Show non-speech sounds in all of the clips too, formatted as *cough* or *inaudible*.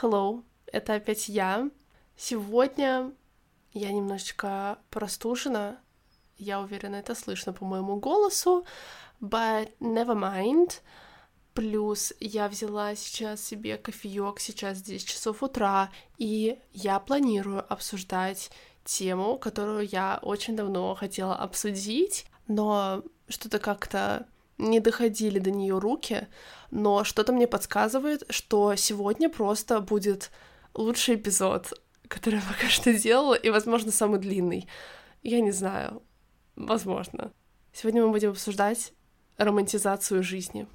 Hello, это опять я. Сегодня я немножечко простужена. Я уверена, это слышно по моему голосу, but never mind. Плюс я взяла сейчас себе кофеек, сейчас 10 часов утра, и я планирую обсуждать тему, которую я очень давно хотела обсудить, но что-то как-то не доходили до нее руки, но что-то мне подсказывает, что сегодня просто будет лучший эпизод, который я пока что делала, и, возможно, самый длинный. Я не знаю. Возможно. Сегодня мы будем обсуждать романтизацию жизни.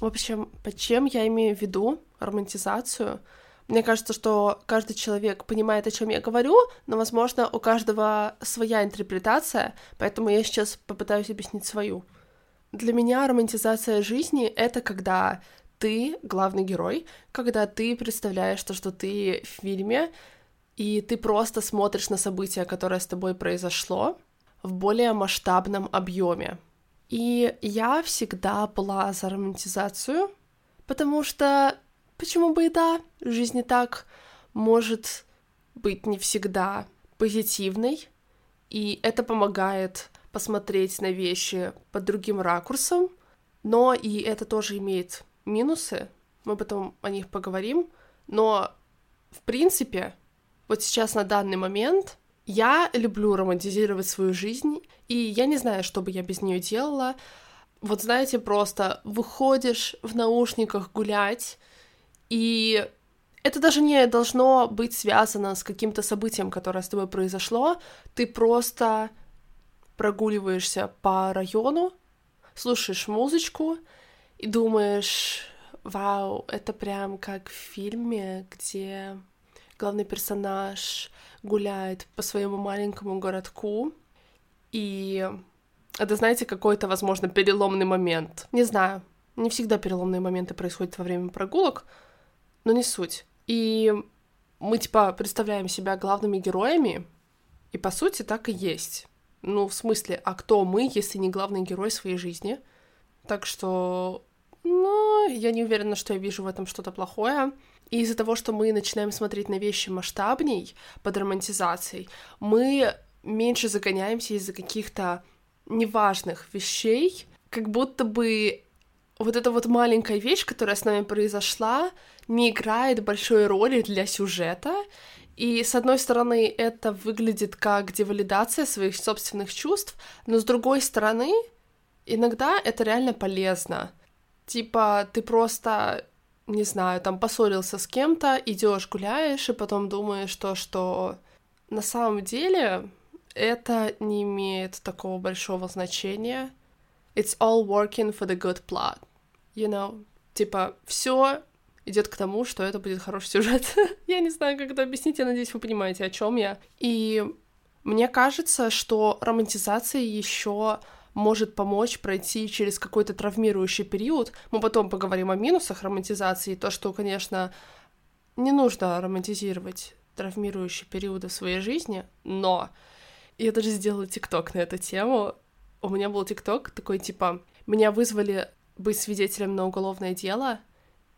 В общем, под чем я имею в виду романтизацию? Мне кажется, что каждый человек понимает, о чем я говорю, но, возможно, у каждого своя интерпретация, поэтому я сейчас попытаюсь объяснить свою. Для меня романтизация жизни — это когда ты главный герой, когда ты представляешь то, что ты в фильме, и ты просто смотришь на событие, которое с тобой произошло, в более масштабном объеме. И я всегда была за романтизацию, потому что почему бы и да, жизнь и так может быть не всегда позитивной, и это помогает посмотреть на вещи под другим ракурсом, но и это тоже имеет минусы, мы потом о них поговорим, но в принципе, вот сейчас на данный момент я люблю романтизировать свою жизнь, и я не знаю, что бы я без нее делала. Вот знаете, просто выходишь в наушниках гулять, и это даже не должно быть связано с каким-то событием, которое с тобой произошло. Ты просто прогуливаешься по району, слушаешь музычку и думаешь, вау, это прям как в фильме, где главный персонаж гуляет по своему маленькому городку, и это, знаете, какой-то, возможно, переломный момент. Не знаю, не всегда переломные моменты происходят во время прогулок, но не суть. И мы, типа, представляем себя главными героями, и, по сути, так и есть. Ну, в смысле, а кто мы, если не главный герой своей жизни? Так что, ну, я не уверена, что я вижу в этом что-то плохое. И из-за того, что мы начинаем смотреть на вещи масштабней, под романтизацией, мы меньше загоняемся из-за каких-то неважных вещей, как будто бы вот эта вот маленькая вещь, которая с нами произошла, не играет большой роли для сюжета. И, с одной стороны, это выглядит как девалидация своих собственных чувств, но с другой стороны, иногда это реально полезно. Типа, ты просто, не знаю, там поссорился с кем-то, идешь гуляешь, и потом думаешь то, что на самом деле это не имеет такого большого значения. It's all working for the good plot. You know? Типа, все идет к тому, что это будет хороший сюжет. *laughs* я не знаю, как это объяснить, я надеюсь, вы понимаете, о чем я. И мне кажется, что романтизация еще может помочь пройти через какой-то травмирующий период. Мы потом поговорим о минусах романтизации, то, что, конечно, не нужно романтизировать травмирующие периоды в своей жизни, но я даже сделала тикток на эту тему. У меня был тикток такой, типа, меня вызвали быть свидетелем на уголовное дело,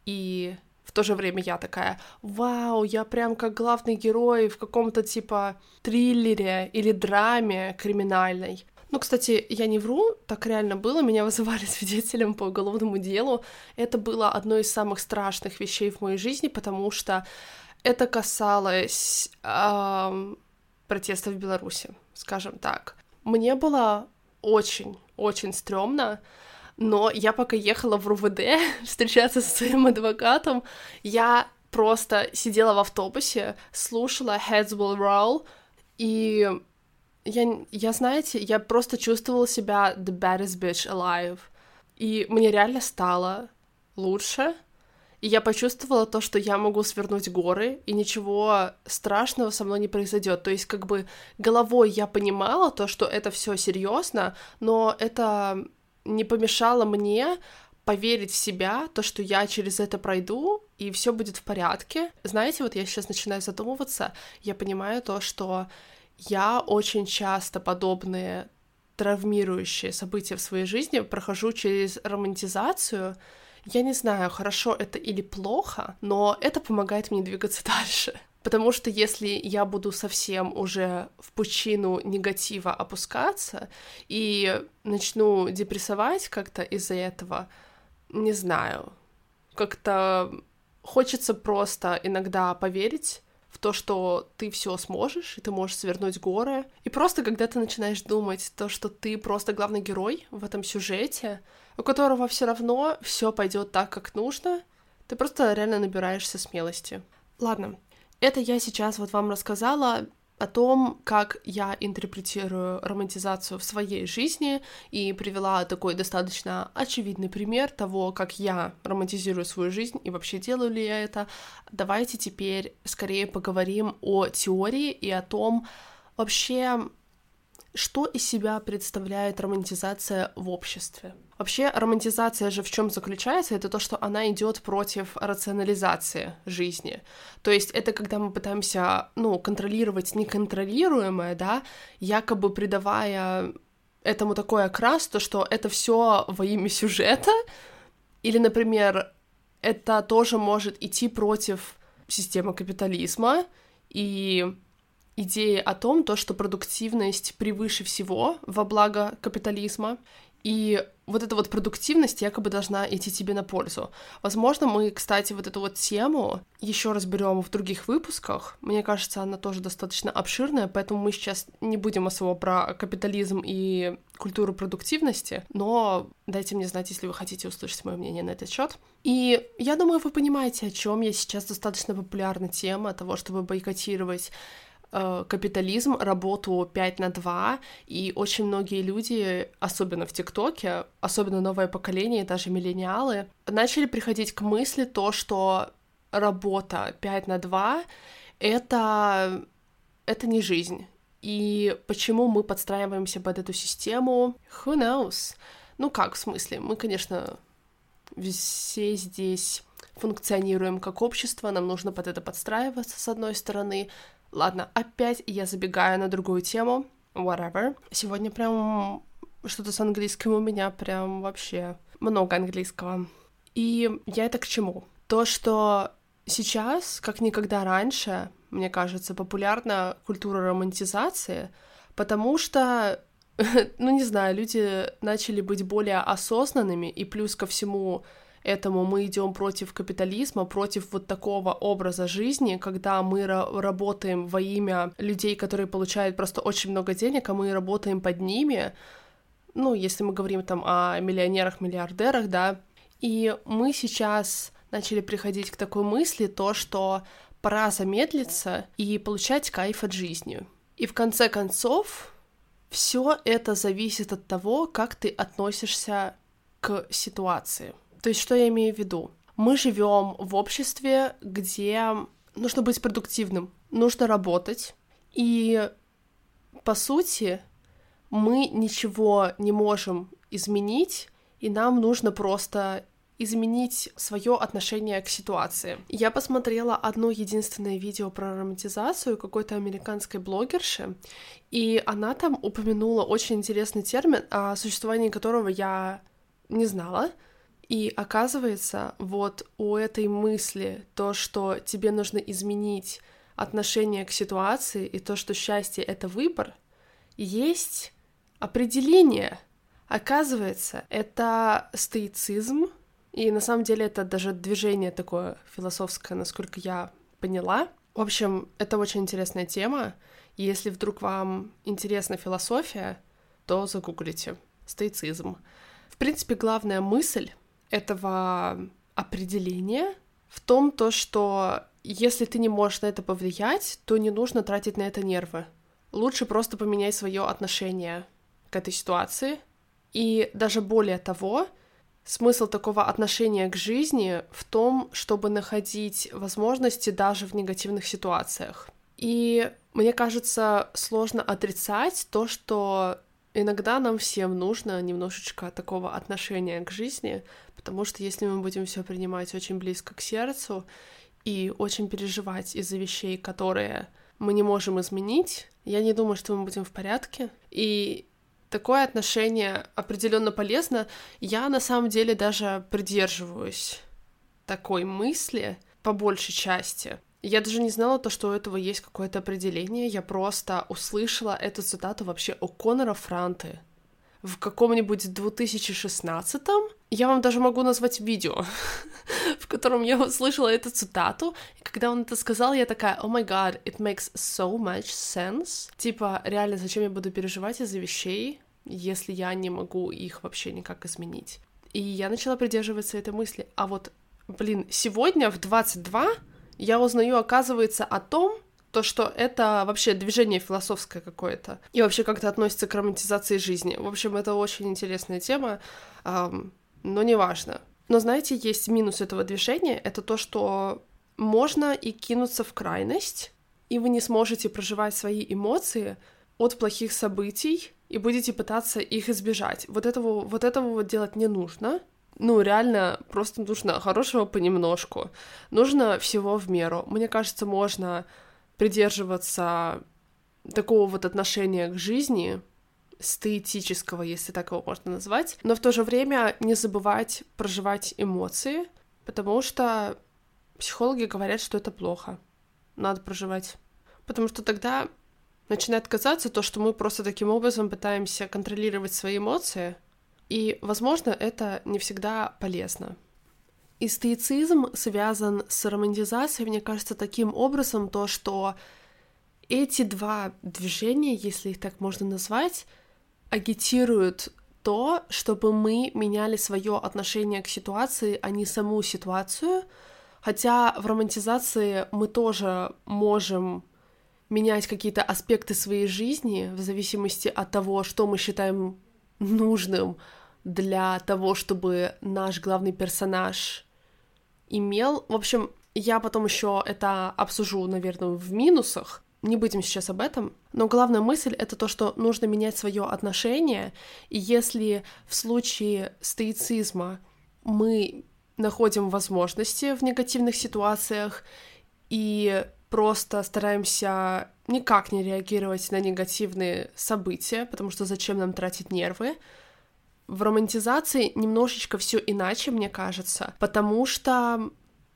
и в то же время я такая, вау, я прям как главный герой в каком-то типа триллере или драме криминальной. Ну, кстати, я не вру, так реально было, меня вызывали *laughs* свидетелем по уголовному делу. Это было одно из самых страшных вещей в моей жизни, потому что это касалось эм, протестов в Беларуси, скажем так. Мне было очень-очень стрёмно, но я пока ехала в РУВД *laughs* встречаться со своим адвокатом, я просто сидела в автобусе, слушала Heads Will Roll, и я, я, знаете, я просто чувствовала себя the baddest bitch alive. И мне реально стало лучше, и я почувствовала то, что я могу свернуть горы, и ничего страшного со мной не произойдет. То есть, как бы головой я понимала то, что это все серьезно, но это не помешало мне поверить в себя, то, что я через это пройду, и все будет в порядке. Знаете, вот я сейчас начинаю задумываться, я понимаю то, что я очень часто подобные травмирующие события в своей жизни прохожу через романтизацию. Я не знаю, хорошо это или плохо, но это помогает мне двигаться *laughs* дальше. Потому что если я буду совсем уже в пучину негатива опускаться и начну депрессовать как-то из-за этого, не знаю, как-то хочется просто иногда поверить в то, что ты все сможешь, и ты можешь свернуть горы. И просто когда ты начинаешь думать то, что ты просто главный герой в этом сюжете, у которого все равно все пойдет так, как нужно, ты просто реально набираешься смелости. Ладно, это я сейчас вот вам рассказала о том, как я интерпретирую романтизацию в своей жизни и привела такой достаточно очевидный пример того, как я романтизирую свою жизнь и вообще делаю ли я это. Давайте теперь скорее поговорим о теории и о том вообще, что из себя представляет романтизация в обществе. Вообще, романтизация же в чем заключается? Это то, что она идет против рационализации жизни. То есть это когда мы пытаемся, ну, контролировать неконтролируемое, да, якобы придавая этому такой окрас, то, что это все во имя сюжета, или, например, это тоже может идти против системы капитализма и идеи о том, то, что продуктивность превыше всего во благо капитализма, и вот эта вот продуктивность якобы должна идти тебе на пользу. Возможно, мы, кстати, вот эту вот тему еще разберем в других выпусках. Мне кажется, она тоже достаточно обширная, поэтому мы сейчас не будем особо про капитализм и культуру продуктивности, но дайте мне знать, если вы хотите услышать мое мнение на этот счет. И я думаю, вы понимаете, о чем я сейчас достаточно популярна тема того, чтобы бойкотировать капитализм, работу 5 на 2, и очень многие люди, особенно в ТикТоке, особенно новое поколение, даже миллениалы, начали приходить к мысли то, что работа 5 на 2 — это, это не жизнь. И почему мы подстраиваемся под эту систему? Who knows? Ну как, в смысле? Мы, конечно, все здесь функционируем как общество, нам нужно под это подстраиваться, с одной стороны, Ладно, опять я забегаю на другую тему. Whatever. Сегодня прям что-то с английским у меня прям вообще много английского. И я это к чему? То, что сейчас, как никогда раньше, мне кажется, популярна культура романтизации, потому что, *laughs* ну не знаю, люди начали быть более осознанными, и плюс ко всему этому мы идем против капитализма, против вот такого образа жизни, когда мы работаем во имя людей, которые получают просто очень много денег, а мы работаем под ними. Ну, если мы говорим там о миллионерах, миллиардерах, да. И мы сейчас начали приходить к такой мысли, то, что пора замедлиться и получать кайф от жизни. И в конце концов, все это зависит от того, как ты относишься к ситуации. То есть, что я имею в виду? Мы живем в обществе, где нужно быть продуктивным, нужно работать, и по сути мы ничего не можем изменить, и нам нужно просто изменить свое отношение к ситуации. Я посмотрела одно единственное видео про романтизацию какой-то американской блогерши, и она там упомянула очень интересный термин, о существовании которого я не знала, и оказывается, вот у этой мысли, то, что тебе нужно изменить отношение к ситуации, и то, что счастье — это выбор, есть определение. Оказывается, это стоицизм, и на самом деле это даже движение такое философское, насколько я поняла. В общем, это очень интересная тема. Если вдруг вам интересна философия, то загуглите стоицизм. В принципе, главная мысль этого определения в том, то, что если ты не можешь на это повлиять, то не нужно тратить на это нервы. Лучше просто поменять свое отношение к этой ситуации. И даже более того, смысл такого отношения к жизни в том, чтобы находить возможности даже в негативных ситуациях. И мне кажется, сложно отрицать то, что иногда нам всем нужно немножечко такого отношения к жизни, потому что если мы будем все принимать очень близко к сердцу и очень переживать из-за вещей, которые мы не можем изменить, я не думаю, что мы будем в порядке. И такое отношение определенно полезно. Я на самом деле даже придерживаюсь такой мысли по большей части. Я даже не знала то, что у этого есть какое-то определение. Я просто услышала эту цитату вообще у Конора Франты в каком-нибудь 2016-м. Я вам даже могу назвать видео, *laughs* в котором я услышала эту цитату. И когда он это сказал, я такая, о май гад, it makes so much sense. Типа, реально, зачем я буду переживать из-за вещей, если я не могу их вообще никак изменить? И я начала придерживаться этой мысли. А вот, блин, сегодня в 22 я узнаю, оказывается, о том, то, что это вообще движение философское какое-то, и вообще как-то относится к романтизации жизни. В общем, это очень интересная тема, эм, но неважно. Но знаете, есть минус этого движения, это то, что можно и кинуться в крайность, и вы не сможете проживать свои эмоции от плохих событий, и будете пытаться их избежать. Вот этого, вот этого вот делать не нужно, ну, реально, просто нужно хорошего понемножку. Нужно всего в меру. Мне кажется, можно придерживаться такого вот отношения к жизни, стеетического, если так его можно назвать, но в то же время не забывать проживать эмоции, потому что психологи говорят, что это плохо. Надо проживать. Потому что тогда начинает казаться то, что мы просто таким образом пытаемся контролировать свои эмоции, и, возможно, это не всегда полезно. И стоицизм связан с романтизацией, мне кажется, таким образом, то, что эти два движения, если их так можно назвать, агитируют то, чтобы мы меняли свое отношение к ситуации, а не саму ситуацию. Хотя в романтизации мы тоже можем менять какие-то аспекты своей жизни в зависимости от того, что мы считаем нужным для того, чтобы наш главный персонаж имел. В общем, я потом еще это обсужу, наверное, в минусах. Не будем сейчас об этом. Но главная мысль — это то, что нужно менять свое отношение. И если в случае стоицизма мы находим возможности в негативных ситуациях и просто стараемся никак не реагировать на негативные события, потому что зачем нам тратить нервы, в романтизации немножечко все иначе, мне кажется, потому что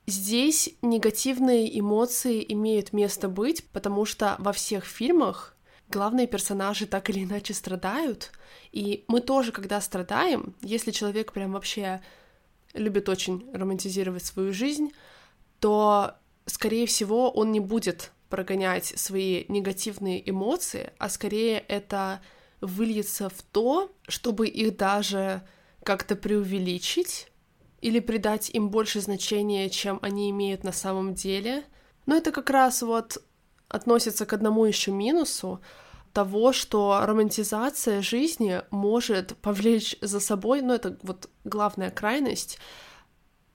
здесь негативные эмоции имеют место быть, потому что во всех фильмах главные персонажи так или иначе страдают, и мы тоже, когда страдаем, если человек прям вообще любит очень романтизировать свою жизнь, то, скорее всего, он не будет прогонять свои негативные эмоции, а скорее это выльется в то, чтобы их даже как-то преувеличить или придать им больше значения, чем они имеют на самом деле. Но это как раз вот относится к одному еще минусу того, что романтизация жизни может повлечь за собой, ну это вот главная крайность,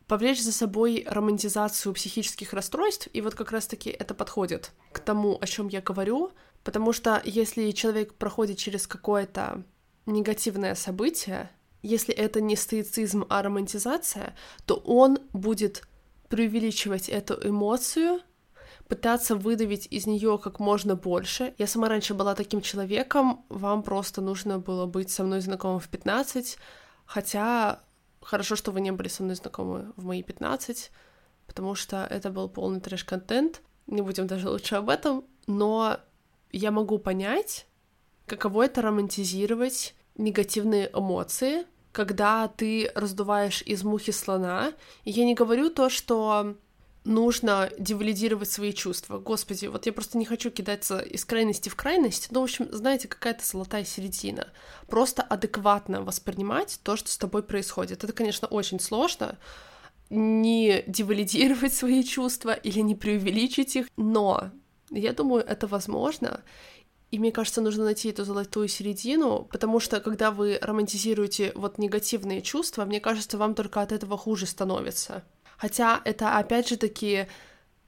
повлечь за собой романтизацию психических расстройств, и вот как раз-таки это подходит к тому, о чем я говорю, Потому что если человек проходит через какое-то негативное событие, если это не стоицизм, а романтизация, то он будет преувеличивать эту эмоцию, пытаться выдавить из нее как можно больше. Я сама раньше была таким человеком, вам просто нужно было быть со мной знакомым в 15, хотя хорошо, что вы не были со мной знакомы в мои 15, потому что это был полный трэш-контент, не будем даже лучше об этом, но я могу понять, каково это романтизировать негативные эмоции, когда ты раздуваешь из мухи слона. И я не говорю то, что нужно девалидировать свои чувства. Господи, вот я просто не хочу кидаться из крайности в крайность. Ну, в общем, знаете, какая-то золотая середина. Просто адекватно воспринимать то, что с тобой происходит. Это, конечно, очень сложно, не девалидировать свои чувства или не преувеличить их, но я думаю, это возможно. И мне кажется, нужно найти эту золотую середину, потому что когда вы романтизируете вот негативные чувства, мне кажется, вам только от этого хуже становится. Хотя это опять же таки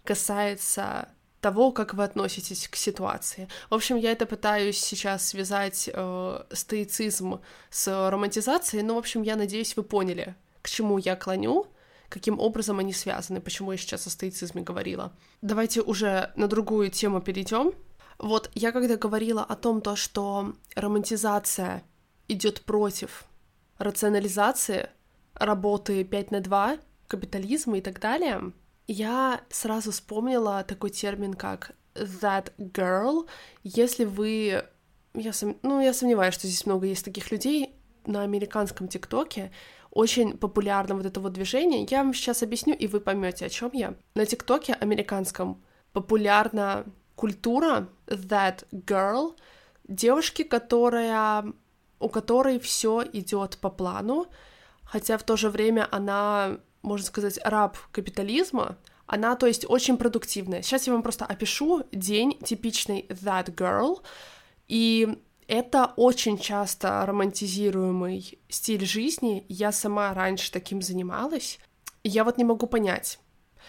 касается того, как вы относитесь к ситуации. В общем, я это пытаюсь сейчас связать э, стоицизм с романтизацией, но, в общем, я надеюсь, вы поняли, к чему я клоню каким образом они связаны, почему я сейчас о стоицизме говорила. Давайте уже на другую тему перейдем. Вот я когда говорила о том, то, что романтизация идет против рационализации, работы 5 на 2, капитализма и так далее, я сразу вспомнила такой термин, как that girl. Если вы... Я сом... Ну, я сомневаюсь, что здесь много есть таких людей на американском ТикТоке. Очень популярно вот это вот движение. Я вам сейчас объясню, и вы поймете, о чем я. На ТикТоке американском популярна культура that girl, девушки, которая у которой все идет по плану, хотя в то же время она, можно сказать, раб капитализма, она, то есть, очень продуктивная. Сейчас я вам просто опишу день типичный that girl, и это очень часто романтизируемый стиль жизни. Я сама раньше таким занималась. Я вот не могу понять,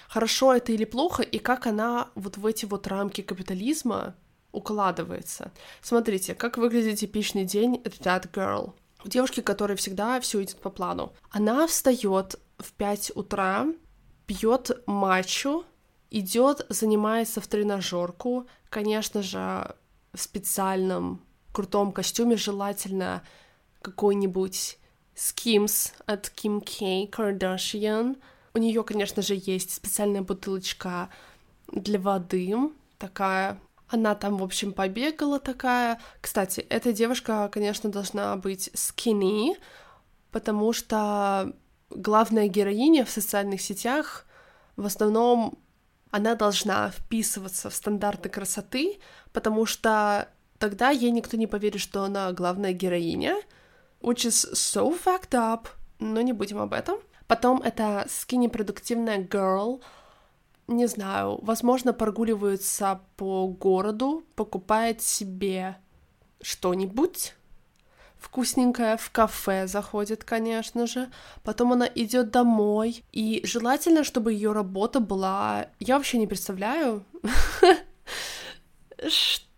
хорошо это или плохо, и как она вот в эти вот рамки капитализма укладывается. Смотрите, как выглядит типичный день that girl. У девушки, которой всегда все идет по плану. Она встает в 5 утра, пьет матчу, идет, занимается в тренажерку, конечно же, в специальном крутом костюме, желательно какой-нибудь Skims от Kim K. Kardashian. У нее, конечно же, есть специальная бутылочка для воды, такая она там, в общем, побегала такая. Кстати, эта девушка, конечно, должна быть skinny, потому что главная героиня в социальных сетях в основном она должна вписываться в стандарты красоты, потому что тогда ей никто не поверит, что она главная героиня, which is so fucked up, но не будем об этом. Потом это skinny-продуктивная girl — не знаю, возможно, прогуливается по городу, покупает себе что-нибудь вкусненькое в кафе заходит, конечно же. Потом она идет домой. И желательно, чтобы ее работа была... Я вообще не представляю, *laughs* что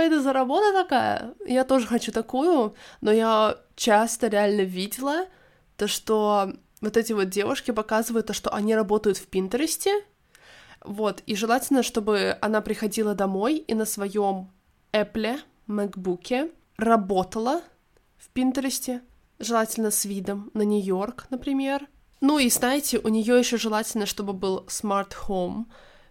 это за работа такая? Я тоже хочу такую, но я часто реально видела то, что вот эти вот девушки показывают то, что они работают в Пинтересте, вот, и желательно, чтобы она приходила домой и на своем Apple, MacBook работала в Пинтересте, желательно с видом на Нью-Йорк, например. Ну и знаете, у нее еще желательно, чтобы был smart home,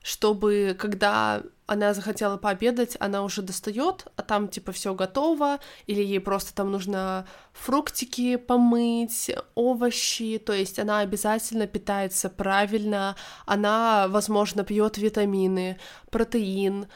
чтобы когда она захотела пообедать, она уже достает, а там типа все готово, или ей просто там нужно фруктики помыть, овощи, то есть она обязательно питается правильно, она, возможно, пьет витамины, протеин.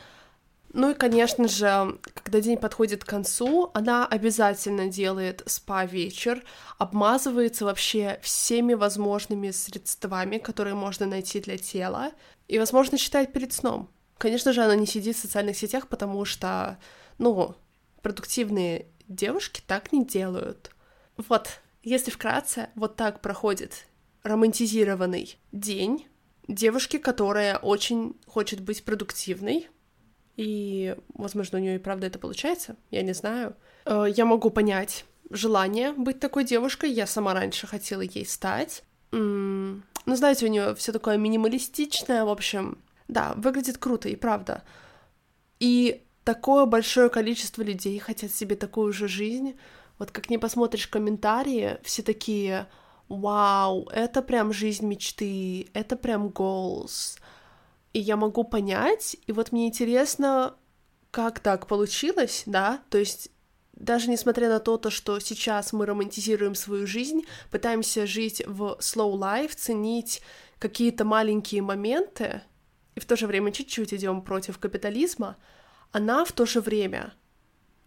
Ну и, конечно же, когда день подходит к концу, она обязательно делает спа-вечер, обмазывается вообще всеми возможными средствами, которые можно найти для тела, и, возможно, читает перед сном. Конечно же, она не сидит в социальных сетях, потому что, ну, продуктивные девушки так не делают. Вот, если вкратце, вот так проходит романтизированный день девушки, которая очень хочет быть продуктивной, и, возможно, у нее и правда это получается, я не знаю. Э, я могу понять желание быть такой девушкой, я сама раньше хотела ей стать. Ну, знаете, у нее все такое минималистичное, в общем, да, выглядит круто, и правда. И такое большое количество людей хотят себе такую же жизнь. Вот как не посмотришь комментарии, все такие, вау, это прям жизнь мечты, это прям goals. И я могу понять, и вот мне интересно, как так получилось, да, то есть даже несмотря на то, то, что сейчас мы романтизируем свою жизнь, пытаемся жить в slow life, ценить какие-то маленькие моменты, и в то же время чуть-чуть идем против капитализма, она в то же время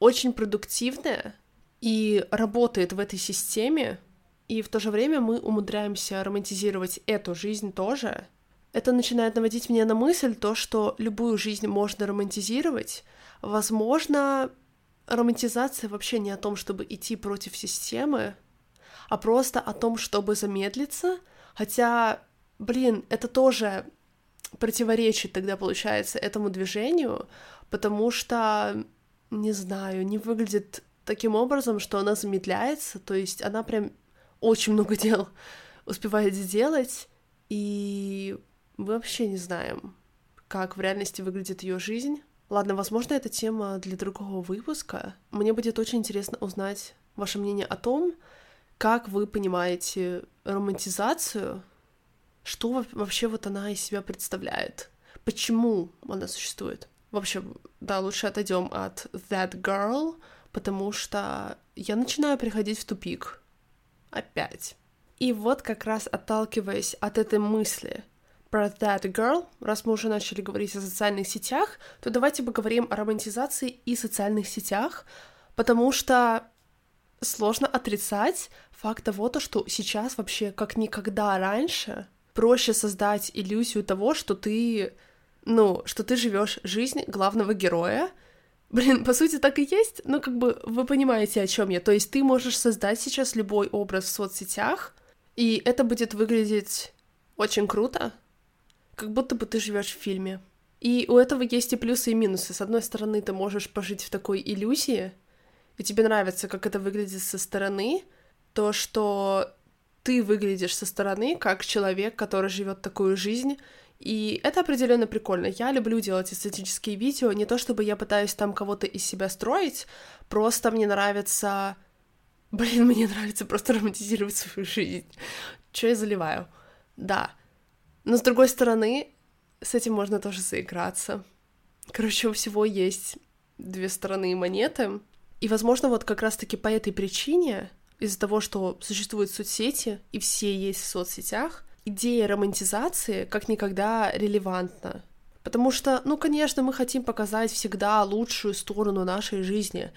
очень продуктивная и работает в этой системе, и в то же время мы умудряемся романтизировать эту жизнь тоже. Это начинает наводить меня на мысль то, что любую жизнь можно романтизировать. Возможно, романтизация вообще не о том, чтобы идти против системы, а просто о том, чтобы замедлиться. Хотя, блин, это тоже противоречит тогда, получается, этому движению, потому что, не знаю, не выглядит таким образом, что она замедляется, то есть она прям очень много *laughs* дел успевает сделать, и мы вообще не знаем, как в реальности выглядит ее жизнь. Ладно, возможно, это тема для другого выпуска. Мне будет очень интересно узнать ваше мнение о том, как вы понимаете романтизацию, что вообще вот она из себя представляет, почему она существует. В общем, да, лучше отойдем от that girl, потому что я начинаю приходить в тупик. Опять. И вот как раз отталкиваясь от этой мысли про that girl, раз мы уже начали говорить о социальных сетях, то давайте поговорим о романтизации и социальных сетях, потому что сложно отрицать факт того, то, что сейчас вообще как никогда раньше проще создать иллюзию того, что ты ну, что ты живешь жизнь главного героя. Блин, по сути, так и есть, но как бы вы понимаете, о чем я. То есть ты можешь создать сейчас любой образ в соцсетях, и это будет выглядеть очень круто, как будто бы ты живешь в фильме. И у этого есть и плюсы, и минусы. С одной стороны, ты можешь пожить в такой иллюзии, и тебе нравится, как это выглядит со стороны, то, что ты выглядишь со стороны как человек, который живет такую жизнь, и это определенно прикольно. Я люблю делать эстетические видео, не то чтобы я пытаюсь там кого-то из себя строить, просто мне нравится... Блин, мне нравится просто *laughs* романтизировать свою жизнь. Что я заливаю? Да. Но с другой стороны, с этим можно тоже заиграться. Короче, у всего есть две стороны монеты. И, возможно, вот как раз-таки по этой причине, из-за того, что существуют соцсети, и все есть в соцсетях, идея романтизации как никогда релевантна. Потому что, ну, конечно, мы хотим показать всегда лучшую сторону нашей жизни.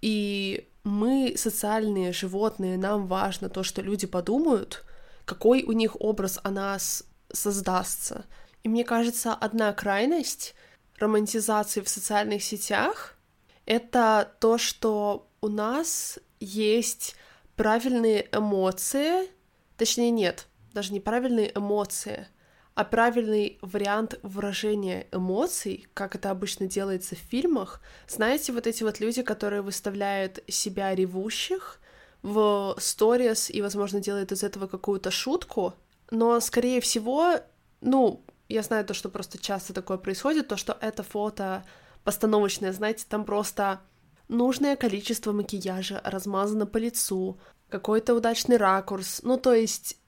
И мы социальные животные, нам важно то, что люди подумают, какой у них образ о нас создастся. И мне кажется, одна крайность романтизации в социальных сетях — это то, что у нас есть правильные эмоции, точнее нет, даже не правильные эмоции, а правильный вариант выражения эмоций, как это обычно делается в фильмах. Знаете, вот эти вот люди, которые выставляют себя ревущих в сторис и, возможно, делают из этого какую-то шутку, но, скорее всего, ну, я знаю то, что просто часто такое происходит, то, что это фото постановочное, знаете, там просто нужное количество макияжа размазано по лицу, какой-то удачный ракурс, ну, то есть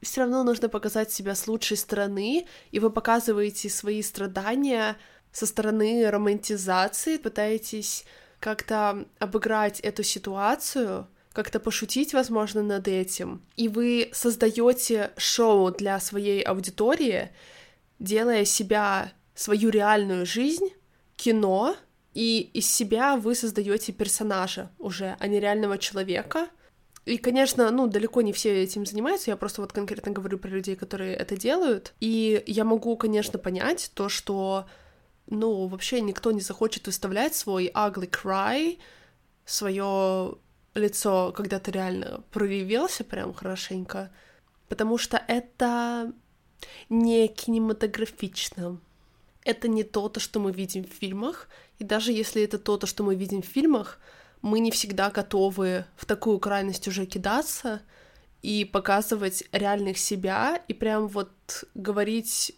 все равно нужно показать себя с лучшей стороны, и вы показываете свои страдания со стороны романтизации, пытаетесь как-то обыграть эту ситуацию, как-то пошутить, возможно, над этим. И вы создаете шоу для своей аудитории, делая себя, свою реальную жизнь, кино, и из себя вы создаете персонажа уже, а не реального человека — и, конечно, ну, далеко не все этим занимаются, я просто вот конкретно говорю про людей, которые это делают. И я могу, конечно, понять то, что, ну, вообще никто не захочет выставлять свой ugly cry, свое лицо, когда ты реально проревелся прям хорошенько, потому что это не кинематографично. Это не то, то, что мы видим в фильмах, и даже если это то, то, что мы видим в фильмах, мы не всегда готовы в такую крайность уже кидаться и показывать реальных себя и прям вот говорить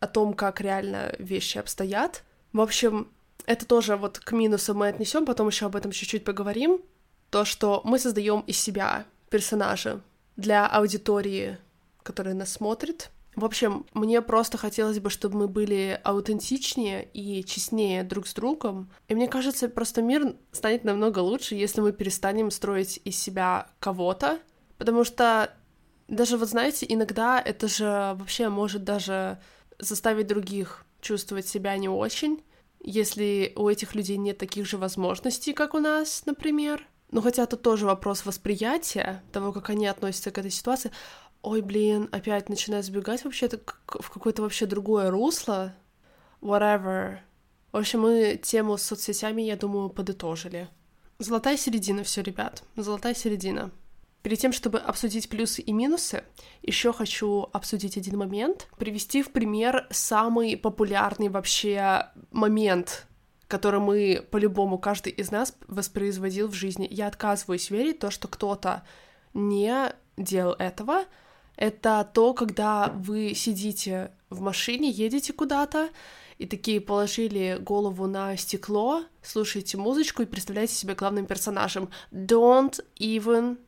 о том, как реально вещи обстоят. В общем, это тоже вот к минусам мы отнесем, потом еще об этом чуть-чуть поговорим. То, что мы создаем из себя персонажа для аудитории, которая нас смотрит, в общем, мне просто хотелось бы, чтобы мы были аутентичнее и честнее друг с другом. И мне кажется, просто мир станет намного лучше, если мы перестанем строить из себя кого-то. Потому что даже, вот знаете, иногда это же вообще может даже заставить других чувствовать себя не очень, если у этих людей нет таких же возможностей, как у нас, например. Ну, хотя это тоже вопрос восприятия, того, как они относятся к этой ситуации ой, блин, опять начинаю сбегать вообще-то в какое-то вообще другое русло, whatever. В общем, мы тему с соцсетями, я думаю, подытожили. Золотая середина все, ребят, золотая середина. Перед тем, чтобы обсудить плюсы и минусы, еще хочу обсудить один момент, привести в пример самый популярный вообще момент, который мы по-любому каждый из нас воспроизводил в жизни. Я отказываюсь верить в то, что кто-то не делал этого, это то, когда вы сидите в машине, едете куда-то, и такие положили голову на стекло, слушаете музычку и представляете себя главным персонажем. Don't even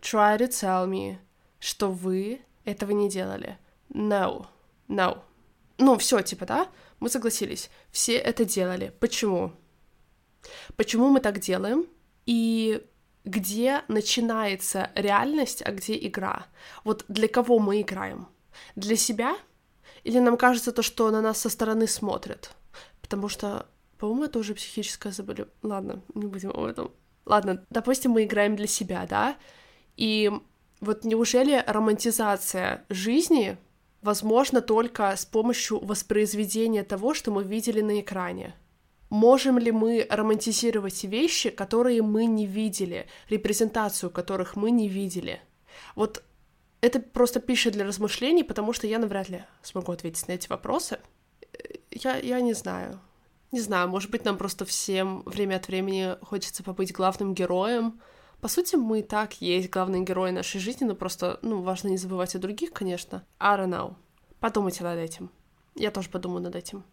try to tell me, что вы этого не делали. No, no. Ну, все, типа, да? Мы согласились. Все это делали. Почему? Почему мы так делаем? И где начинается реальность, а где игра? Вот для кого мы играем? Для себя? Или нам кажется то, что на нас со стороны смотрят? Потому что, по-моему, это уже психическое заболевание. Ладно, не будем об этом. Ладно, допустим, мы играем для себя, да? И вот неужели романтизация жизни возможно только с помощью воспроизведения того, что мы видели на экране. Можем ли мы романтизировать вещи, которые мы не видели, репрезентацию которых мы не видели? Вот это просто пишет для размышлений, потому что я навряд ли смогу ответить на эти вопросы. Я, я не знаю. Не знаю, может быть, нам просто всем время от времени хочется побыть главным героем. По сути, мы и так есть главные герои нашей жизни, но просто, ну, важно не забывать о других, конечно. Know. Подумайте над этим. Я тоже подумаю над этим.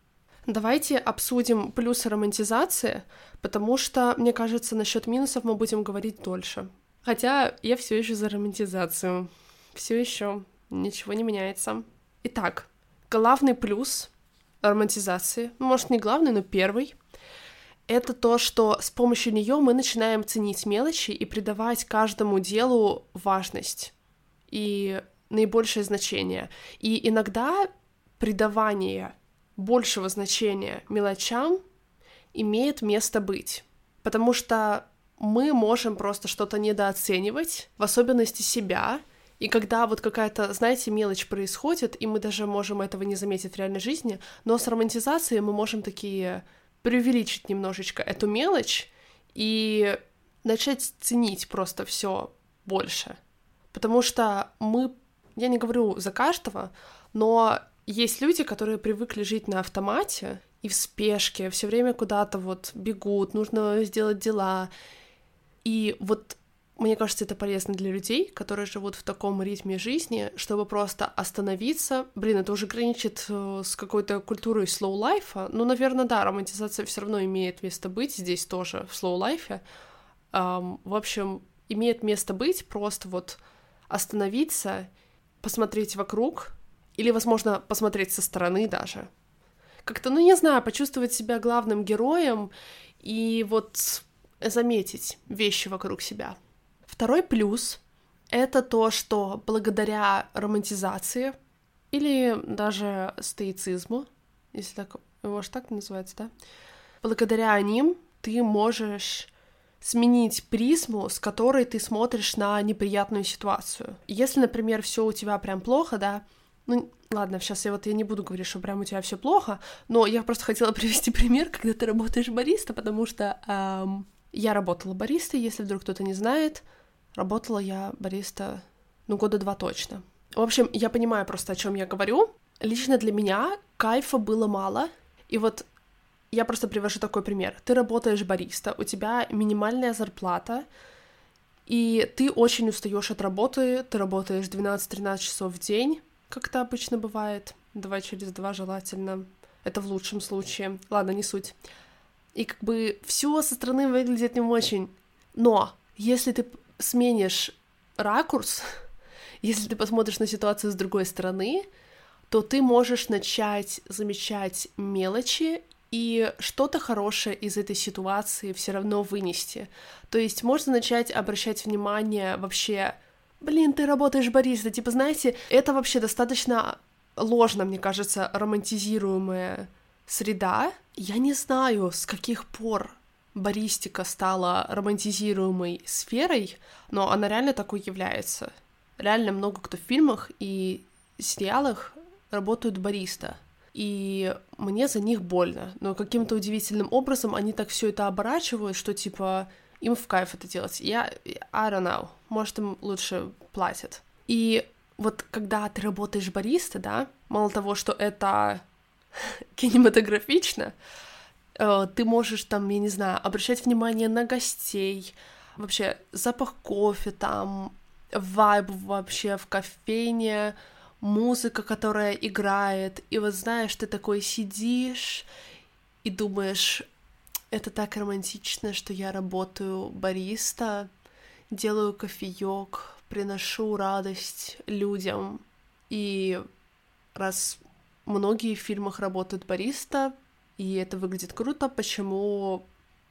Давайте обсудим плюсы романтизации, потому что, мне кажется, насчет минусов мы будем говорить дольше. Хотя я все еще за романтизацию. Все еще ничего не меняется. Итак, главный плюс романтизации, может не главный, но первый, это то, что с помощью нее мы начинаем ценить мелочи и придавать каждому делу важность и наибольшее значение. И иногда придавание большего значения мелочам имеет место быть, потому что мы можем просто что-то недооценивать, в особенности себя, и когда вот какая-то, знаете, мелочь происходит, и мы даже можем этого не заметить в реальной жизни, но с романтизацией мы можем такие преувеличить немножечко эту мелочь и начать ценить просто все больше. Потому что мы, я не говорю за каждого, но есть люди, которые привыкли жить на автомате и в спешке, все время куда-то вот бегут, нужно сделать дела. И вот мне кажется, это полезно для людей, которые живут в таком ритме жизни, чтобы просто остановиться. Блин, это уже граничит э, с какой-то культурой life. Ну, наверное, да, романтизация все равно имеет место быть здесь тоже, в life. Um, в общем, имеет место быть просто вот остановиться, посмотреть вокруг, или, возможно, посмотреть со стороны даже. Как-то, ну, не знаю, почувствовать себя главным героем и вот заметить вещи вокруг себя. Второй плюс — это то, что благодаря романтизации или даже стоицизму, если так, его же так называется, да? Благодаря ним ты можешь сменить призму, с которой ты смотришь на неприятную ситуацию. Если, например, все у тебя прям плохо, да, ну, ладно, сейчас я вот я не буду говорить, что прям у тебя все плохо, но я просто хотела *laughs* привести пример, когда ты работаешь бариста, потому что эм, я работала баристой, если вдруг кто-то не знает, Работала я бариста, ну, года два точно. В общем, я понимаю просто, о чем я говорю. Лично для меня кайфа было мало. И вот я просто привожу такой пример. Ты работаешь бариста, у тебя минимальная зарплата, и ты очень устаешь от работы, ты работаешь 12-13 часов в день, как это обычно бывает, два через два желательно, это в лучшем случае, ладно, не суть. И как бы все со стороны выглядит не очень, но если ты сменишь ракурс, *laughs* если ты посмотришь на ситуацию с другой стороны, то ты можешь начать замечать мелочи и что-то хорошее из этой ситуации все равно вынести. То есть можно начать обращать внимание вообще, блин, ты работаешь бариста, типа, знаете, это вообще достаточно ложно, мне кажется, романтизируемая среда. Я не знаю, с каких пор баристика стала романтизируемой сферой, но она реально такой является. Реально много кто в фильмах и сериалах работают бариста. И мне за них больно. Но каким-то удивительным образом они так все это оборачивают, что типа им в кайф это делать. Я, I don't know, может им лучше платят. И вот когда ты работаешь бариста, да, мало того, что это *laughs* кинематографично, ты можешь там, я не знаю, обращать внимание на гостей, вообще запах кофе там, вайб вообще в кофейне, музыка, которая играет, и вот знаешь, ты такой сидишь и думаешь, это так романтично, что я работаю бариста, делаю кофеек, приношу радость людям. И раз многие в фильмах работают бариста, и это выглядит круто, почему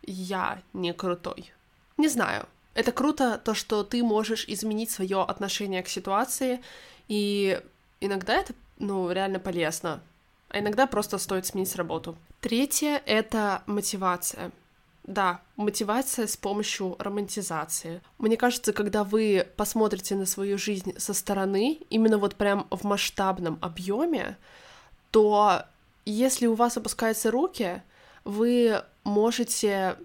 я не крутой? Не знаю. Это круто, то, что ты можешь изменить свое отношение к ситуации, и иногда это, ну, реально полезно, а иногда просто стоит сменить работу. Третье — это мотивация. Да, мотивация с помощью романтизации. Мне кажется, когда вы посмотрите на свою жизнь со стороны, именно вот прям в масштабном объеме, то если у вас опускаются руки, вы можете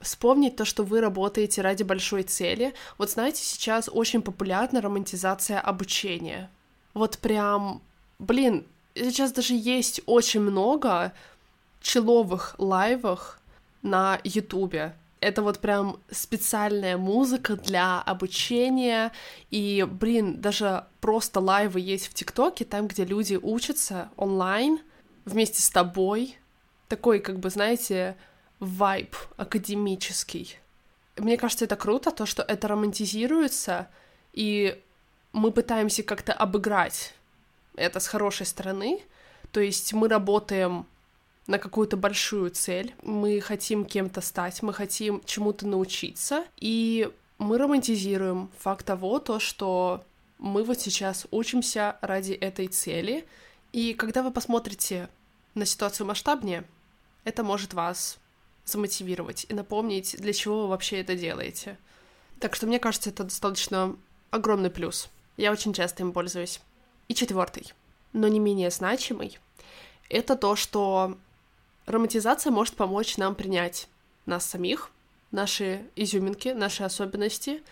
вспомнить то, что вы работаете ради большой цели. Вот знаете, сейчас очень популярна романтизация обучения. Вот прям, блин, сейчас даже есть очень много человых лайвах на Ютубе. Это вот прям специальная музыка для обучения. И, блин, даже просто лайвы есть в ТикТоке, там, где люди учатся онлайн вместе с тобой. Такой, как бы, знаете, вайб академический. Мне кажется, это круто, то, что это романтизируется, и мы пытаемся как-то обыграть это с хорошей стороны. То есть мы работаем на какую-то большую цель, мы хотим кем-то стать, мы хотим чему-то научиться, и мы романтизируем факт того, то, что мы вот сейчас учимся ради этой цели, и когда вы посмотрите на ситуацию масштабнее, это может вас замотивировать и напомнить, для чего вы вообще это делаете. Так что мне кажется, это достаточно огромный плюс. Я очень часто им пользуюсь. И четвертый, но не менее значимый, это то, что романтизация может помочь нам принять нас самих, наши изюминки, наши особенности.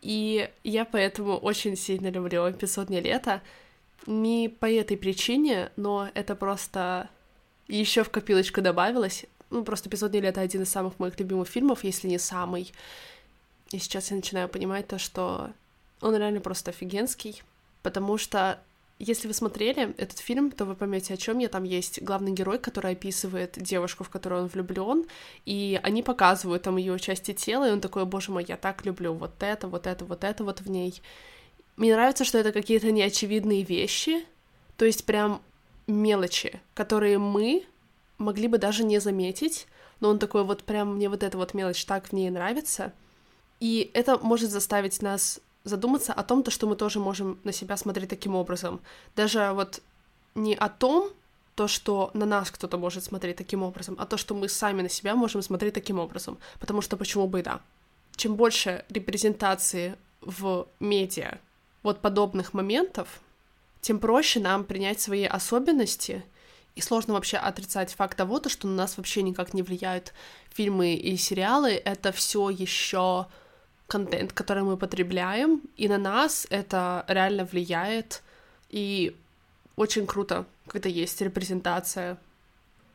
И я поэтому очень сильно люблю эпизод «Не лето». Не по этой причине, но это просто еще в копилочку добавилось. Ну, просто «Эпизод «Не лето» — один из самых моих любимых фильмов, если не самый. И сейчас я начинаю понимать то, что он реально просто офигенский, потому что если вы смотрели этот фильм, то вы поймете, о чем я. Там есть главный герой, который описывает девушку, в которую он влюблен, и они показывают там ее части тела, и он такой, боже мой, я так люблю вот это, вот это, вот это вот в ней. Мне нравится, что это какие-то неочевидные вещи, то есть прям мелочи, которые мы могли бы даже не заметить, но он такой вот прям мне вот эта вот мелочь так в ней нравится, и это может заставить нас задуматься о том, то, что мы тоже можем на себя смотреть таким образом. Даже вот не о том, то, что на нас кто-то может смотреть таким образом, а то, что мы сами на себя можем смотреть таким образом. Потому что почему бы и да. Чем больше репрезентации в медиа вот подобных моментов, тем проще нам принять свои особенности, и сложно вообще отрицать факт того, то, что на нас вообще никак не влияют фильмы и сериалы. Это все еще контент, который мы потребляем, и на нас это реально влияет, и очень круто, когда есть репрезентация.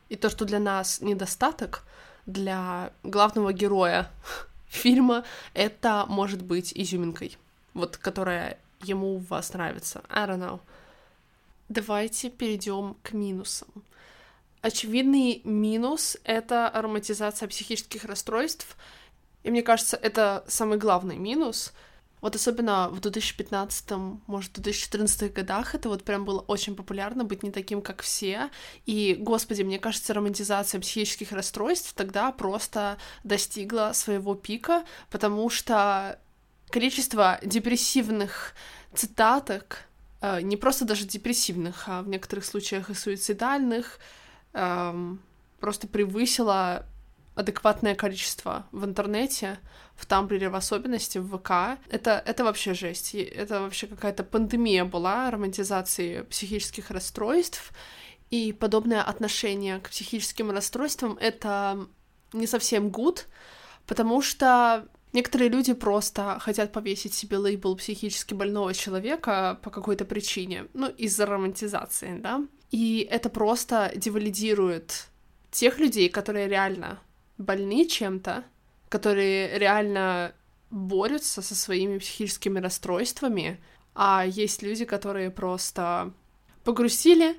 И то, что для нас недостаток, для главного героя *laughs* фильма, это может быть изюминкой, вот которая ему у вас нравится. I don't know. Давайте перейдем к минусам. Очевидный минус — это ароматизация психических расстройств — и мне кажется, это самый главный минус. Вот особенно в 2015, может, 2014 годах это вот прям было очень популярно быть не таким, как все. И, господи, мне кажется, романтизация психических расстройств тогда просто достигла своего пика, потому что количество депрессивных цитаток, э, не просто даже депрессивных, а в некоторых случаях и суицидальных, эм, просто превысило адекватное количество в интернете, в Тамблере в особенности, в ВК. Это, это вообще жесть. Это вообще какая-то пандемия была романтизации психических расстройств. И подобное отношение к психическим расстройствам — это не совсем good, потому что некоторые люди просто хотят повесить себе лейбл психически больного человека по какой-то причине, ну, из-за романтизации, да. И это просто девалидирует тех людей, которые реально больны чем-то, которые реально борются со своими психическими расстройствами, а есть люди, которые просто погрустили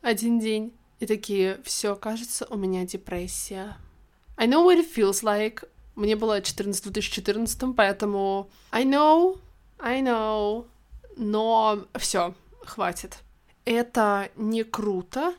один день и такие, все, кажется, у меня депрессия. I know what it feels like. Мне было 14 в 2014, поэтому I know, I know, но все, хватит. Это не круто,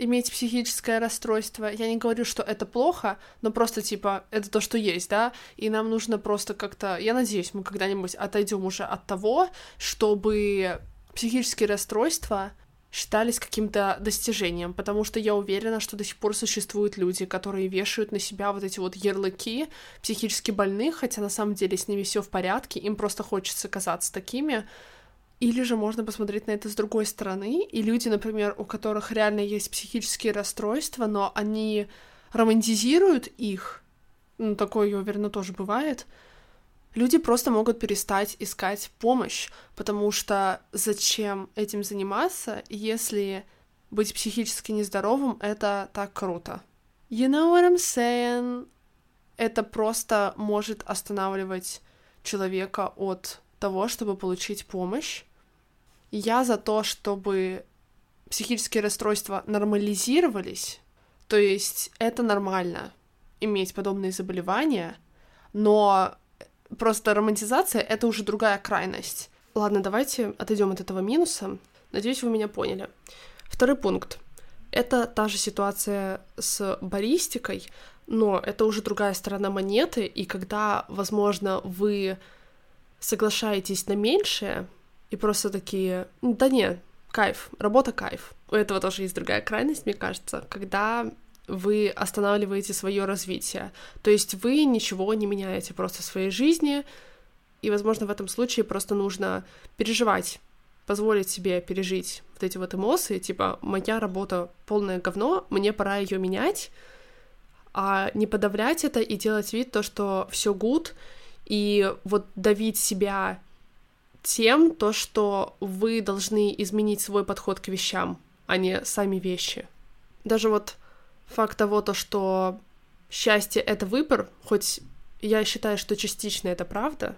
иметь психическое расстройство. Я не говорю, что это плохо, но просто, типа, это то, что есть, да, и нам нужно просто как-то... Я надеюсь, мы когда-нибудь отойдем уже от того, чтобы психические расстройства считались каким-то достижением, потому что я уверена, что до сих пор существуют люди, которые вешают на себя вот эти вот ярлыки психически больных, хотя на самом деле с ними все в порядке, им просто хочется казаться такими, или же можно посмотреть на это с другой стороны, и люди, например, у которых реально есть психические расстройства, но они романтизируют их, ну, такое, я уверена, тоже бывает, люди просто могут перестать искать помощь, потому что зачем этим заниматься, если быть психически нездоровым — это так круто. You know what I'm saying? Это просто может останавливать человека от того, чтобы получить помощь, я за то, чтобы психические расстройства нормализировались, то есть это нормально иметь подобные заболевания, но просто романтизация — это уже другая крайность. Ладно, давайте отойдем от этого минуса. Надеюсь, вы меня поняли. Второй пункт. Это та же ситуация с баристикой, но это уже другая сторона монеты, и когда, возможно, вы соглашаетесь на меньшее, и просто такие, да не, кайф, работа кайф. У этого тоже есть другая крайность, мне кажется, когда вы останавливаете свое развитие. То есть вы ничего не меняете просто в своей жизни, и, возможно, в этом случае просто нужно переживать, позволить себе пережить вот эти вот эмоции, типа, моя работа полное говно, мне пора ее менять, а не подавлять это и делать вид то, что все good, и вот давить себя тем, то, что вы должны изменить свой подход к вещам, а не сами вещи. Даже вот факт того, то, что счастье — это выбор, хоть я считаю, что частично это правда,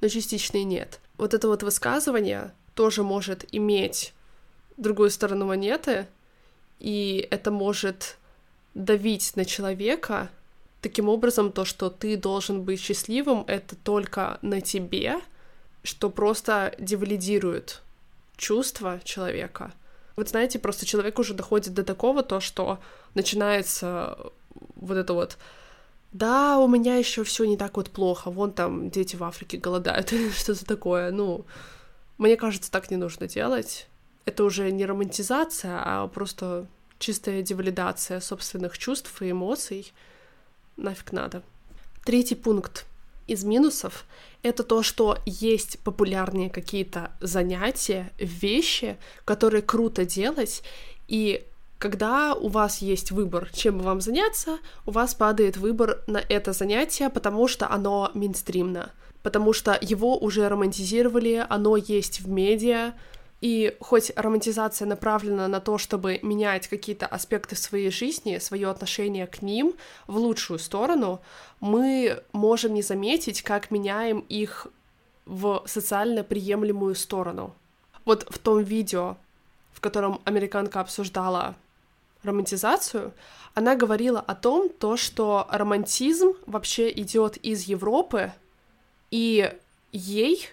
но частично и нет. Вот это вот высказывание тоже может иметь другую сторону монеты, и это может давить на человека таким образом, то, что ты должен быть счастливым, это только на тебе — что просто девалидирует чувства человека. Вот знаете, просто человек уже доходит до такого, то, что начинается вот это вот да, у меня еще все не так вот плохо, вон там дети в Африке голодают *laughs* что-то такое. Ну, мне кажется, так не нужно делать. Это уже не романтизация, а просто чистая девалидация собственных чувств и эмоций. Нафиг надо. Третий пункт из минусов это то, что есть популярные какие-то занятия, вещи, которые круто делать, и когда у вас есть выбор, чем вам заняться, у вас падает выбор на это занятие, потому что оно мейнстримно, потому что его уже романтизировали, оно есть в медиа, и хоть романтизация направлена на то, чтобы менять какие-то аспекты своей жизни, свое отношение к ним в лучшую сторону, мы можем не заметить, как меняем их в социально приемлемую сторону. Вот в том видео, в котором американка обсуждала романтизацию, она говорила о том, то, что романтизм вообще идет из Европы, и ей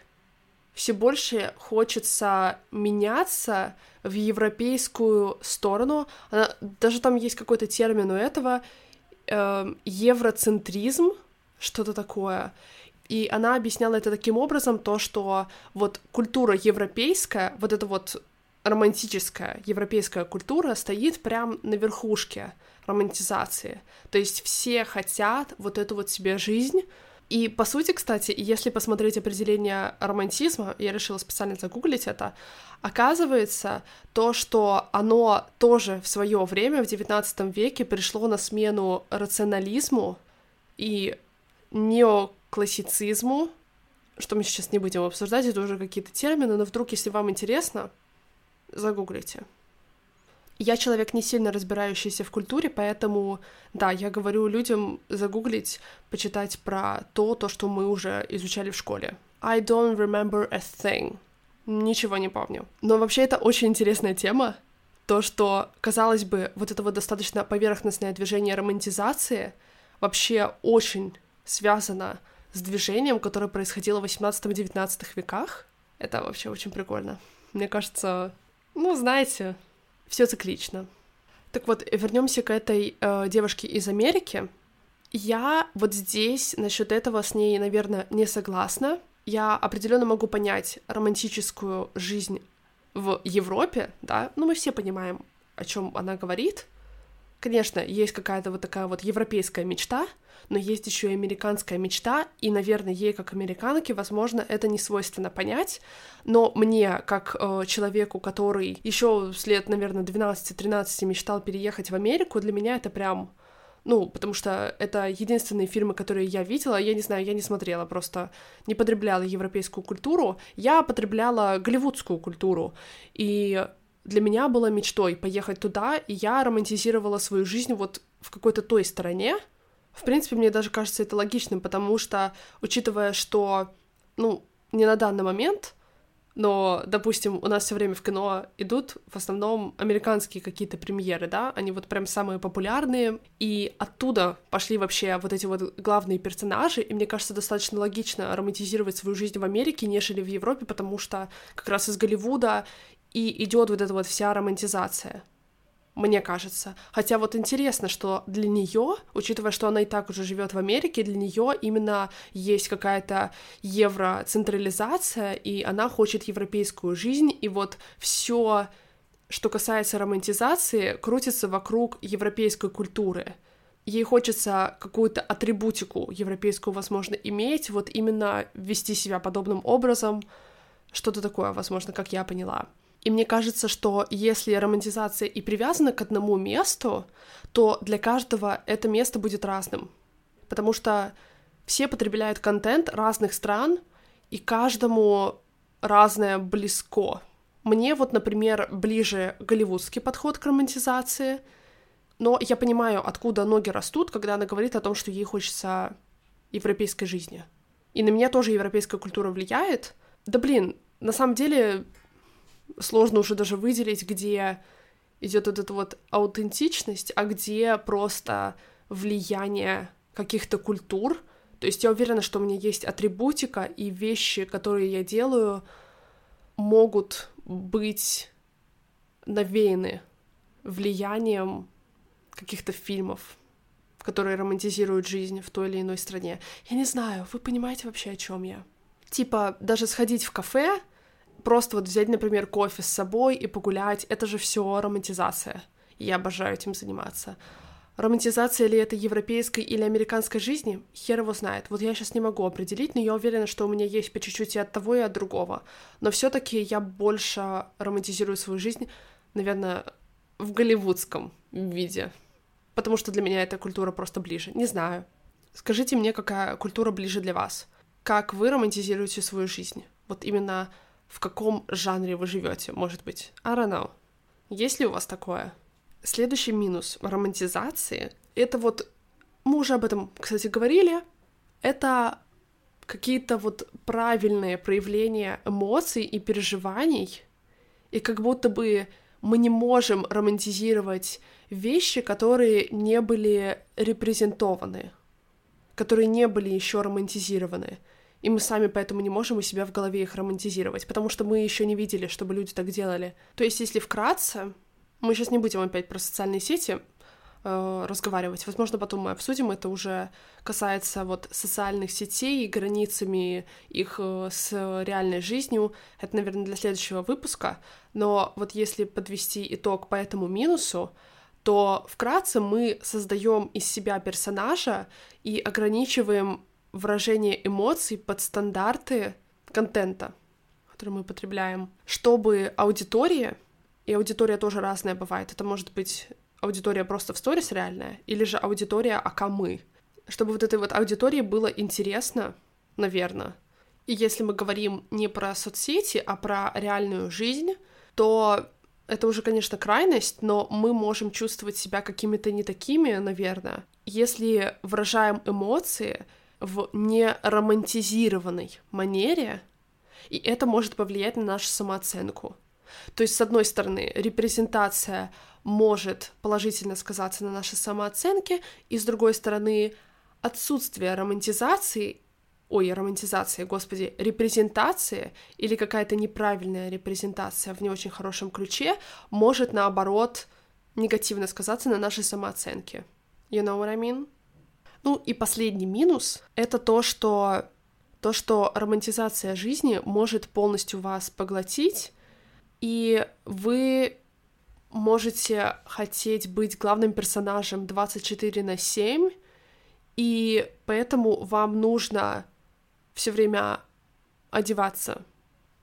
все больше хочется меняться в европейскую сторону. Она, даже там есть какой-то термин у этого э, евроцентризм, что-то такое. И она объясняла это таким образом, то, что вот культура европейская, вот эта вот романтическая европейская культура стоит прям на верхушке романтизации. То есть все хотят вот эту вот себе жизнь, и, по сути, кстати, если посмотреть определение романтизма, я решила специально загуглить это, оказывается, то, что оно тоже в свое время, в XIX веке, пришло на смену рационализму и неоклассицизму, что мы сейчас не будем обсуждать, это уже какие-то термины, но вдруг, если вам интересно, загуглите. Я человек не сильно разбирающийся в культуре, поэтому, да, я говорю людям загуглить, почитать про то, то, что мы уже изучали в школе. I don't remember a thing. Ничего не помню. Но вообще это очень интересная тема. То, что, казалось бы, вот это вот достаточно поверхностное движение романтизации вообще очень связано с движением, которое происходило в 18-19 веках. Это вообще очень прикольно. Мне кажется, ну, знаете, все циклично. Так вот, вернемся к этой э, девушке из Америки. Я вот здесь насчет этого с ней, наверное, не согласна. Я определенно могу понять романтическую жизнь в Европе, да, ну мы все понимаем, о чем она говорит. Конечно, есть какая-то вот такая вот европейская мечта, но есть еще и американская мечта, и, наверное, ей как американке, возможно, это не свойственно понять, но мне, как э, человеку, который еще с лет, наверное, 12-13 мечтал переехать в Америку, для меня это прям ну, потому что это единственные фильмы, которые я видела. Я не знаю, я не смотрела, просто не потребляла европейскую культуру. Я потребляла голливудскую культуру. И для меня было мечтой поехать туда, и я романтизировала свою жизнь вот в какой-то той стороне. В принципе, мне даже кажется это логичным, потому что, учитывая, что, ну, не на данный момент, но, допустим, у нас все время в кино идут в основном американские какие-то премьеры, да, они вот прям самые популярные, и оттуда пошли вообще вот эти вот главные персонажи, и мне кажется, достаточно логично романтизировать свою жизнь в Америке, нежели в Европе, потому что как раз из Голливуда и идет вот эта вот вся романтизация мне кажется. Хотя вот интересно, что для нее, учитывая, что она и так уже живет в Америке, для нее именно есть какая-то евроцентрализация, и она хочет европейскую жизнь, и вот все, что касается романтизации, крутится вокруг европейской культуры. Ей хочется какую-то атрибутику европейскую, возможно, иметь, вот именно вести себя подобным образом, что-то такое, возможно, как я поняла. И мне кажется, что если романтизация и привязана к одному месту, то для каждого это место будет разным. Потому что все потребляют контент разных стран, и каждому разное близко. Мне вот, например, ближе голливудский подход к романтизации, но я понимаю, откуда ноги растут, когда она говорит о том, что ей хочется европейской жизни. И на меня тоже европейская культура влияет. Да блин, на самом деле сложно уже даже выделить, где идет вот эта вот аутентичность, а где просто влияние каких-то культур. То есть я уверена, что у меня есть атрибутика, и вещи, которые я делаю, могут быть навеяны влиянием каких-то фильмов, которые романтизируют жизнь в той или иной стране. Я не знаю, вы понимаете вообще, о чем я? Типа, даже сходить в кафе просто вот взять, например, кофе с собой и погулять, это же все романтизация. Я обожаю этим заниматься. Романтизация ли это европейской или американской жизни? Хер его знает. Вот я сейчас не могу определить, но я уверена, что у меня есть по чуть-чуть и от того, и от другого. Но все-таки я больше романтизирую свою жизнь, наверное, в голливудском виде. Потому что для меня эта культура просто ближе. Не знаю. Скажите мне, какая культура ближе для вас? Как вы романтизируете свою жизнь? Вот именно в каком жанре вы живете, может быть. I don't know. Есть ли у вас такое? Следующий минус романтизации — это вот... Мы уже об этом, кстати, говорили. Это какие-то вот правильные проявления эмоций и переживаний, и как будто бы мы не можем романтизировать вещи, которые не были репрезентованы, которые не были еще романтизированы и мы сами поэтому не можем у себя в голове их романтизировать, потому что мы еще не видели, чтобы люди так делали. То есть, если вкратце, мы сейчас не будем опять про социальные сети э, разговаривать, возможно, потом мы обсудим, это уже касается вот социальных сетей и границами их э, с реальной жизнью, это, наверное, для следующего выпуска, но вот если подвести итог по этому минусу, то вкратце мы создаем из себя персонажа и ограничиваем выражение эмоций под стандарты контента, который мы потребляем, чтобы аудитория, и аудитория тоже разная бывает, это может быть аудитория просто в сторис реальная, или же аудитория ака мы, чтобы вот этой вот аудитории было интересно, наверное. И если мы говорим не про соцсети, а про реальную жизнь, то это уже, конечно, крайность, но мы можем чувствовать себя какими-то не такими, наверное, если выражаем эмоции в неромантизированной манере И это может повлиять на нашу самооценку. То есть, с одной стороны, репрезентация может положительно сказаться на нашей самооценке, и с другой стороны, отсутствие романтизации, ой, романтизации, господи, репрезентации или какая-то неправильная репрезентация в не очень хорошем ключе может, наоборот, негативно сказаться на нашей самооценке. You know what I mean? Ну и последний минус — это то, что то, что романтизация жизни может полностью вас поглотить, и вы можете хотеть быть главным персонажем 24 на 7, и поэтому вам нужно все время одеваться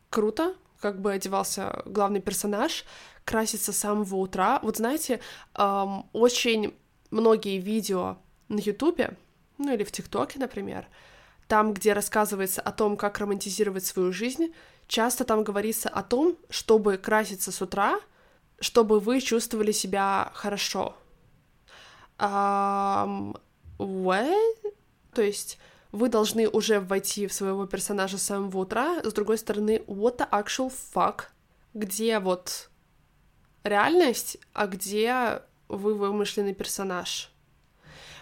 круто, как бы одевался главный персонаж, краситься с самого утра. Вот знаете, эм, очень многие видео на Ютубе, ну или в ТикТоке, например, там, где рассказывается о том, как романтизировать свою жизнь, часто там говорится о том, чтобы краситься с утра, чтобы вы чувствовали себя хорошо. Um, what? То есть вы должны уже войти в своего персонажа с самого утра. С другой стороны, what the actual fuck? Где вот реальность, а где вы вымышленный персонаж?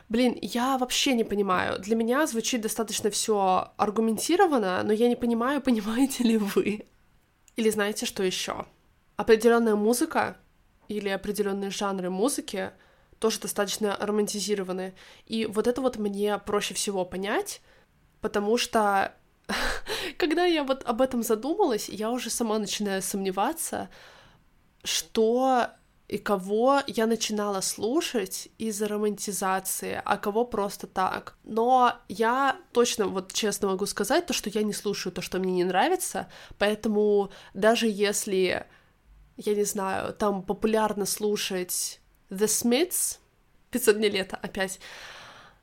Блин, я вообще не понимаю. Для меня звучит достаточно все аргументированно, но я не понимаю, *laughs* понимаете ли вы. Или знаете, что еще? Определенная музыка или определенные жанры музыки тоже достаточно романтизированы. И вот это вот мне проще всего понять, потому что *laughs* когда я вот об этом задумалась, я уже сама начинаю сомневаться, что и кого я начинала слушать из-за романтизации, а кого просто так. Но я точно, вот честно могу сказать, то, что я не слушаю то, что мне не нравится, поэтому даже если, я не знаю, там популярно слушать The Smiths, 500 дней лета опять,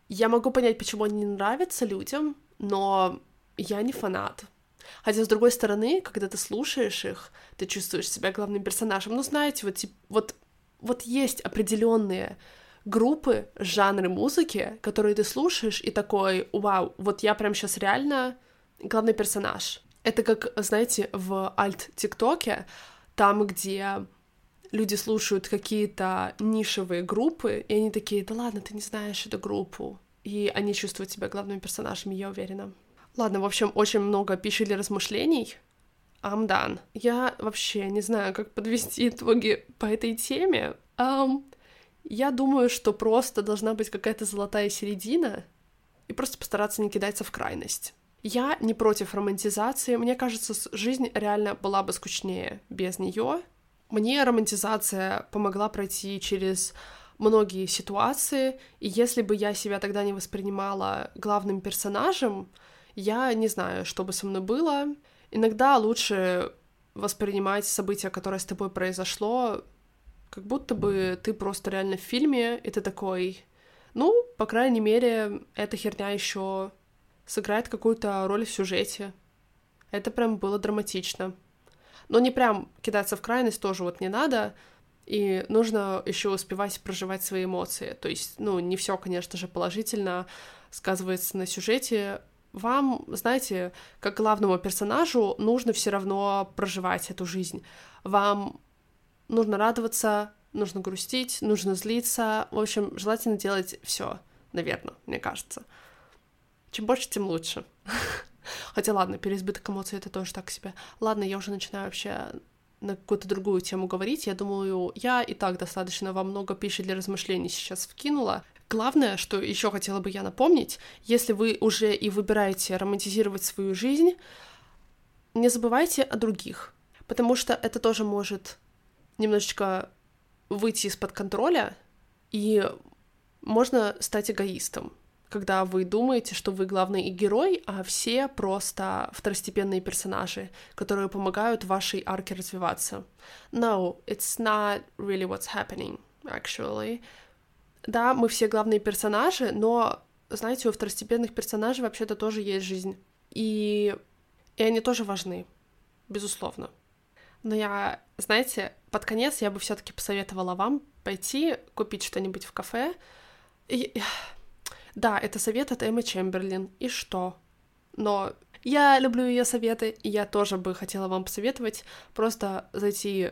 я могу понять, почему они не нравятся людям, но я не фанат. Хотя, с другой стороны, когда ты слушаешь их, ты чувствуешь себя главным персонажем. Ну, знаете, вот, вот, вот есть определенные группы, жанры музыки, которые ты слушаешь и такой, вау, вот я прям сейчас реально главный персонаж. Это как, знаете, в альт-тиктоке, там, где люди слушают какие-то нишевые группы, и они такие, да ладно, ты не знаешь эту группу. И они чувствуют себя главными персонажами, я уверена. Ладно, в общем, очень много пищи для размышлений. I'm done. Я вообще не знаю, как подвести *laughs* итоги по этой теме. Um, я думаю, что просто должна быть какая-то золотая середина и просто постараться не кидаться в крайность. Я не против романтизации. Мне кажется, жизнь реально была бы скучнее без нее. Мне романтизация помогла пройти через многие ситуации, и если бы я себя тогда не воспринимала главным персонажем, я не знаю, что бы со мной было. Иногда лучше воспринимать событие, которое с тобой произошло, как будто бы ты просто реально в фильме, и ты такой, ну, по крайней мере, эта херня еще сыграет какую-то роль в сюжете. Это прям было драматично. Но не прям кидаться в крайность тоже вот не надо, и нужно еще успевать проживать свои эмоции. То есть, ну, не все, конечно же, положительно сказывается на сюжете, вам, знаете, как главному персонажу нужно все равно проживать эту жизнь. Вам нужно радоваться, нужно грустить, нужно злиться. В общем, желательно делать все, наверное, мне кажется. Чем больше, тем лучше. *laughs* Хотя ладно, переизбыток эмоций это тоже так себе. Ладно, я уже начинаю вообще на какую-то другую тему говорить. Я думаю, я и так достаточно вам много пищи для размышлений сейчас вкинула. Главное, что еще хотела бы я напомнить, если вы уже и выбираете романтизировать свою жизнь, не забывайте о других, потому что это тоже может немножечко выйти из-под контроля, и можно стать эгоистом, когда вы думаете, что вы главный герой, а все просто второстепенные персонажи, которые помогают вашей арке развиваться. No, it's not really what's happening, actually да, мы все главные персонажи, но, знаете, у второстепенных персонажей вообще-то тоже есть жизнь. И, и они тоже важны, безусловно. Но я, знаете, под конец я бы все-таки посоветовала вам пойти купить что-нибудь в кафе. И, да, это совет от Эммы Чемберлин. И что? Но Я люблю ее советы, и я тоже бы хотела вам посоветовать просто зайти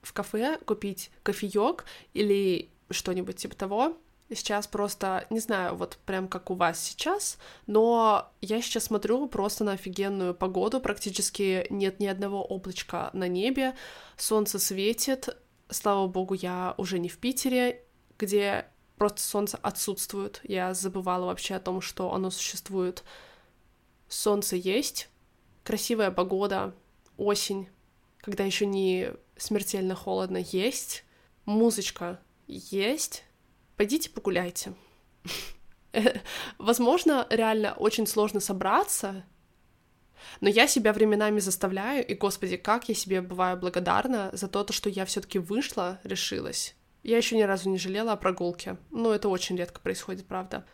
в кафе, купить кофеек или что-нибудь типа того. Сейчас просто, не знаю, вот прям как у вас сейчас, но я сейчас смотрю просто на офигенную погоду, практически нет ни одного облачка на небе, солнце светит, слава богу, я уже не в Питере, где просто солнце отсутствует, я забывала вообще о том, что оно существует. Солнце есть, красивая погода, осень, когда еще не смертельно холодно, есть, музычка есть, пойдите погуляйте. Возможно, реально очень сложно собраться, но я себя временами заставляю, и, господи, как я себе бываю благодарна за то, что я все таки вышла, решилась. Я еще ни разу не жалела о прогулке. Но это очень редко происходит, правда.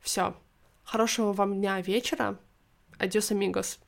Все. Хорошего вам дня, вечера. Адьос, амигос.